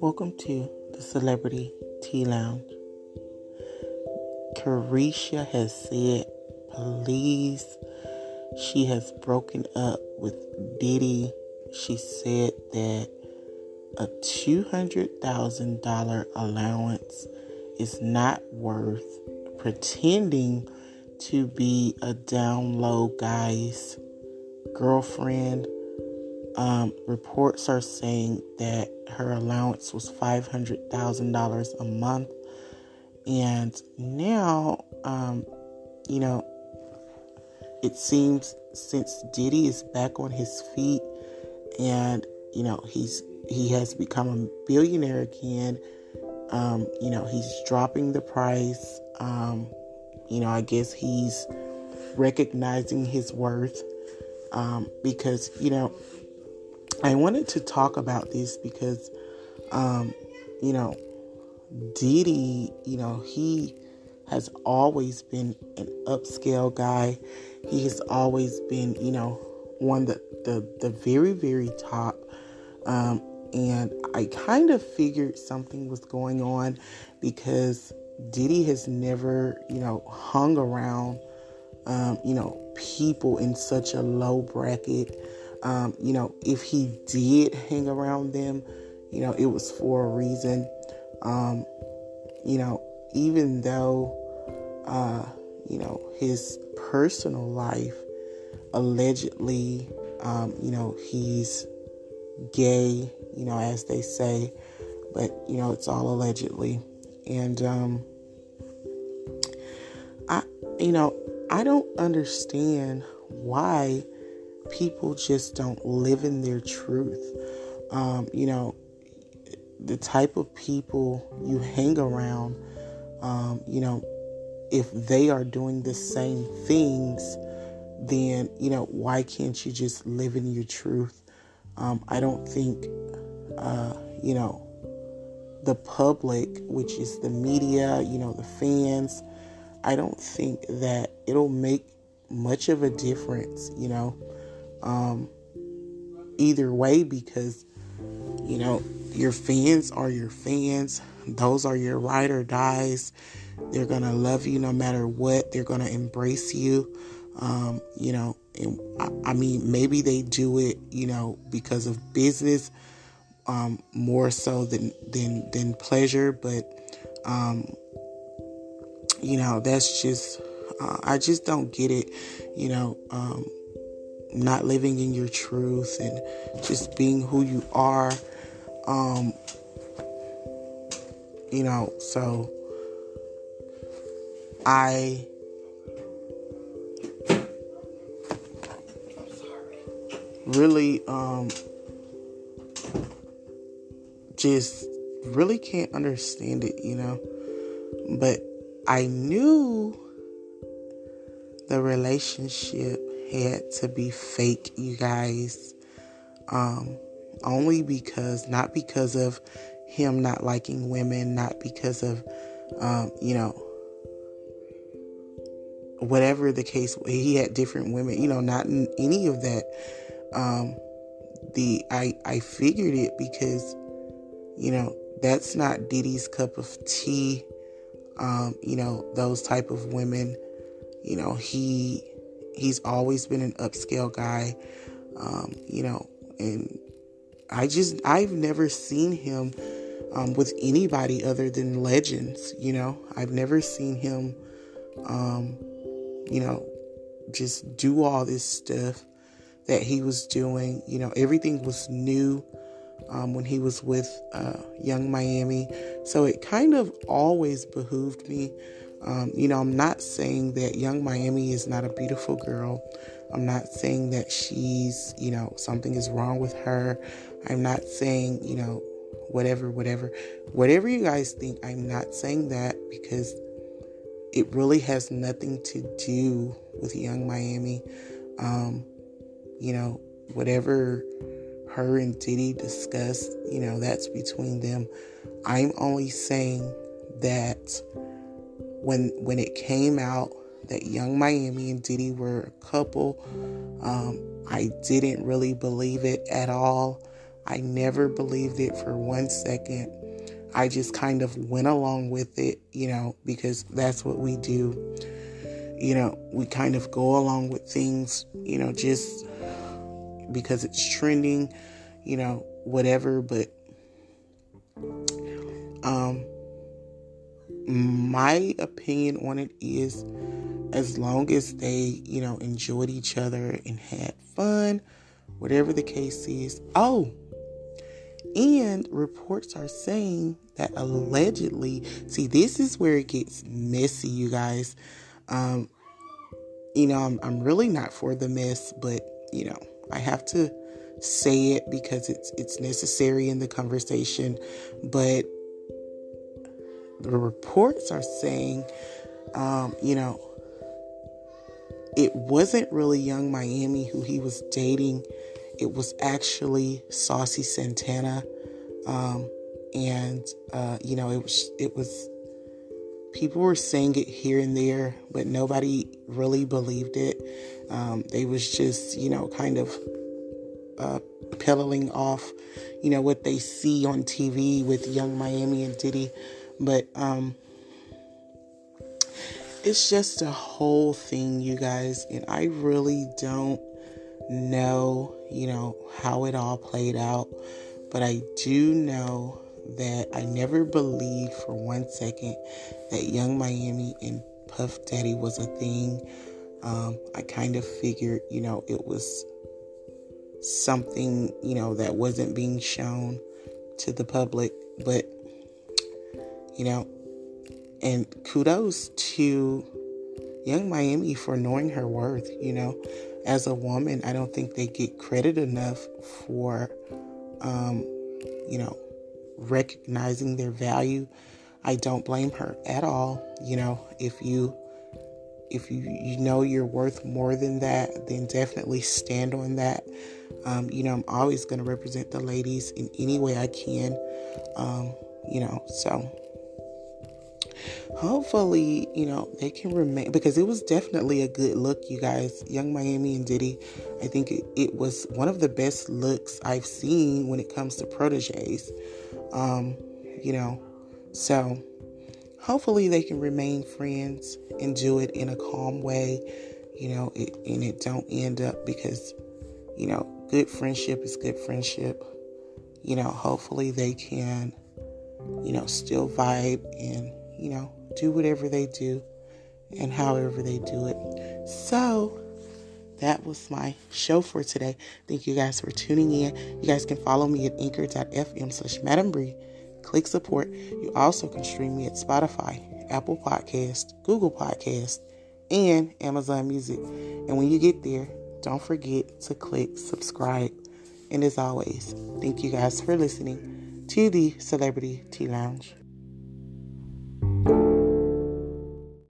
Welcome to the Celebrity Tea Lounge. Caresha has said, please, she has broken up with Diddy. She said that a $200,000 allowance is not worth pretending to be a down low guy's girlfriend um, reports are saying that her allowance was $500,000 a month. And now, um, you know, it seems since Diddy is back on his feet and, you know, he's he has become a billionaire again. Um, you know, he's dropping the price. Um, you know, I guess he's recognizing his worth um, because, you know, I wanted to talk about this because, um, you know, Diddy, you know, he has always been an upscale guy. He has always been, you know, one the the the very very top. Um, and I kind of figured something was going on because Diddy has never, you know, hung around, um, you know, people in such a low bracket. Um, you know, if he did hang around them, you know, it was for a reason. Um, you know, even though, uh, you know, his personal life allegedly, um, you know, he's gay, you know, as they say, but, you know, it's all allegedly. And, um, I, you know, I don't understand why people just don't live in their truth. Um, you know, the type of people you hang around, um, you know, if they are doing the same things, then, you know, why can't you just live in your truth? Um, I don't think, uh, you know, the public, which is the media, you know, the fans, I don't think that it'll make much of a difference, you know um, either way because you know your fans are your fans. Those are your ride or dies. They're gonna love you no matter what. They're gonna embrace you. Um, you know and I, I, mean maybe they do it you know because of business um, more so than than than pleasure but um, you know that's just uh, i just don't get it you know um, not living in your truth and just being who you are. Um, you know, so I really um just really can't understand it, you know. But I knew the relationship had to be fake, you guys. Um, only because, not because of him not liking women, not because of, um, you know, whatever the case, he had different women, you know, not any of that. Um, the I I figured it because, you know, that's not Diddy's cup of tea. Um, you know, those type of women, you know, he he's always been an upscale guy, um, you know, and I just, I've never seen him um, with anybody other than legends, you know. I've never seen him, um, you know, just do all this stuff that he was doing. You know, everything was new um, when he was with uh, Yung Miami. So it kind of always behooved me. Um, you know, I'm not saying that Yung Miami is not a beautiful girl. I'm not saying that she's, you know, something is wrong with her. I'm not saying, you know, whatever, whatever. Whatever you guys think, I'm not saying that because it really has nothing to do with Yung Miami. Um, you know, whatever her and Diddy discussed, you know, that's between them. I'm only saying that when when it came out that Yung Miami and Diddy were a couple, um, I didn't really believe it at all. I never believed it for one second. I just kind of went along with it, you know, because that's what we do. You know, we kind of go along with things, you know, just because it's trending, you know, whatever. But um, my opinion on it is as long as they, you know, enjoyed each other and had fun, whatever the case is. Oh, and reports are saying that allegedly, see, this is where it gets messy, you guys. Um, you know, I'm, I'm really not for the mess, but you know, I have to say it because it's it's necessary in the conversation. But the reports are saying, um, you know, it wasn't really Yung Miami who he was dating. It was actually Saucy Santana, um, and uh, you know, it was it was people were saying it here and there, but nobody really believed it. Um, they was just, you know, kind of uh, peddling off, you know, what they see on TV with Yung Miami and Diddy. But um, it's just a whole thing, you guys, and I really don't know, you know, how it all played out. But I do know that I never believed for one second that Yung Miami and Puff Daddy was a thing. Um, I kind of figured, you know, it was something, you know, that wasn't being shown to the public. But, you know, and kudos to Yung Miami for knowing her worth, you know. As a woman, I don't think they get credit enough for, um, you know, recognizing their value. I don't blame her at all. You know, if you if you, you know you're worth more than that, then definitely stand on that. Um, you know, I'm always going to represent the ladies in any way I can. Um, you know, so hopefully, you know, they can remain because it was definitely a good look, you guys. Yung Miami and Diddy, I think it, it was one of the best looks I've seen when it comes to proteges. Um, you know, so hopefully they can remain friends and do it in a calm way, you know, it, and it don't end up because, you know, good friendship is good friendship. You know, hopefully they can, you know, still vibe and, you know, do whatever they do and however they do it. So, that was my show for today. Thank you guys for tuning in. You guys can follow me at anchor.fm slash Madam. Click support. You also can stream me at Spotify, Apple Podcast, Google Podcast, and Amazon Music. And when you get there, don't forget to click subscribe. And as always, thank you guys for listening to the Celebrity Tea Lounge.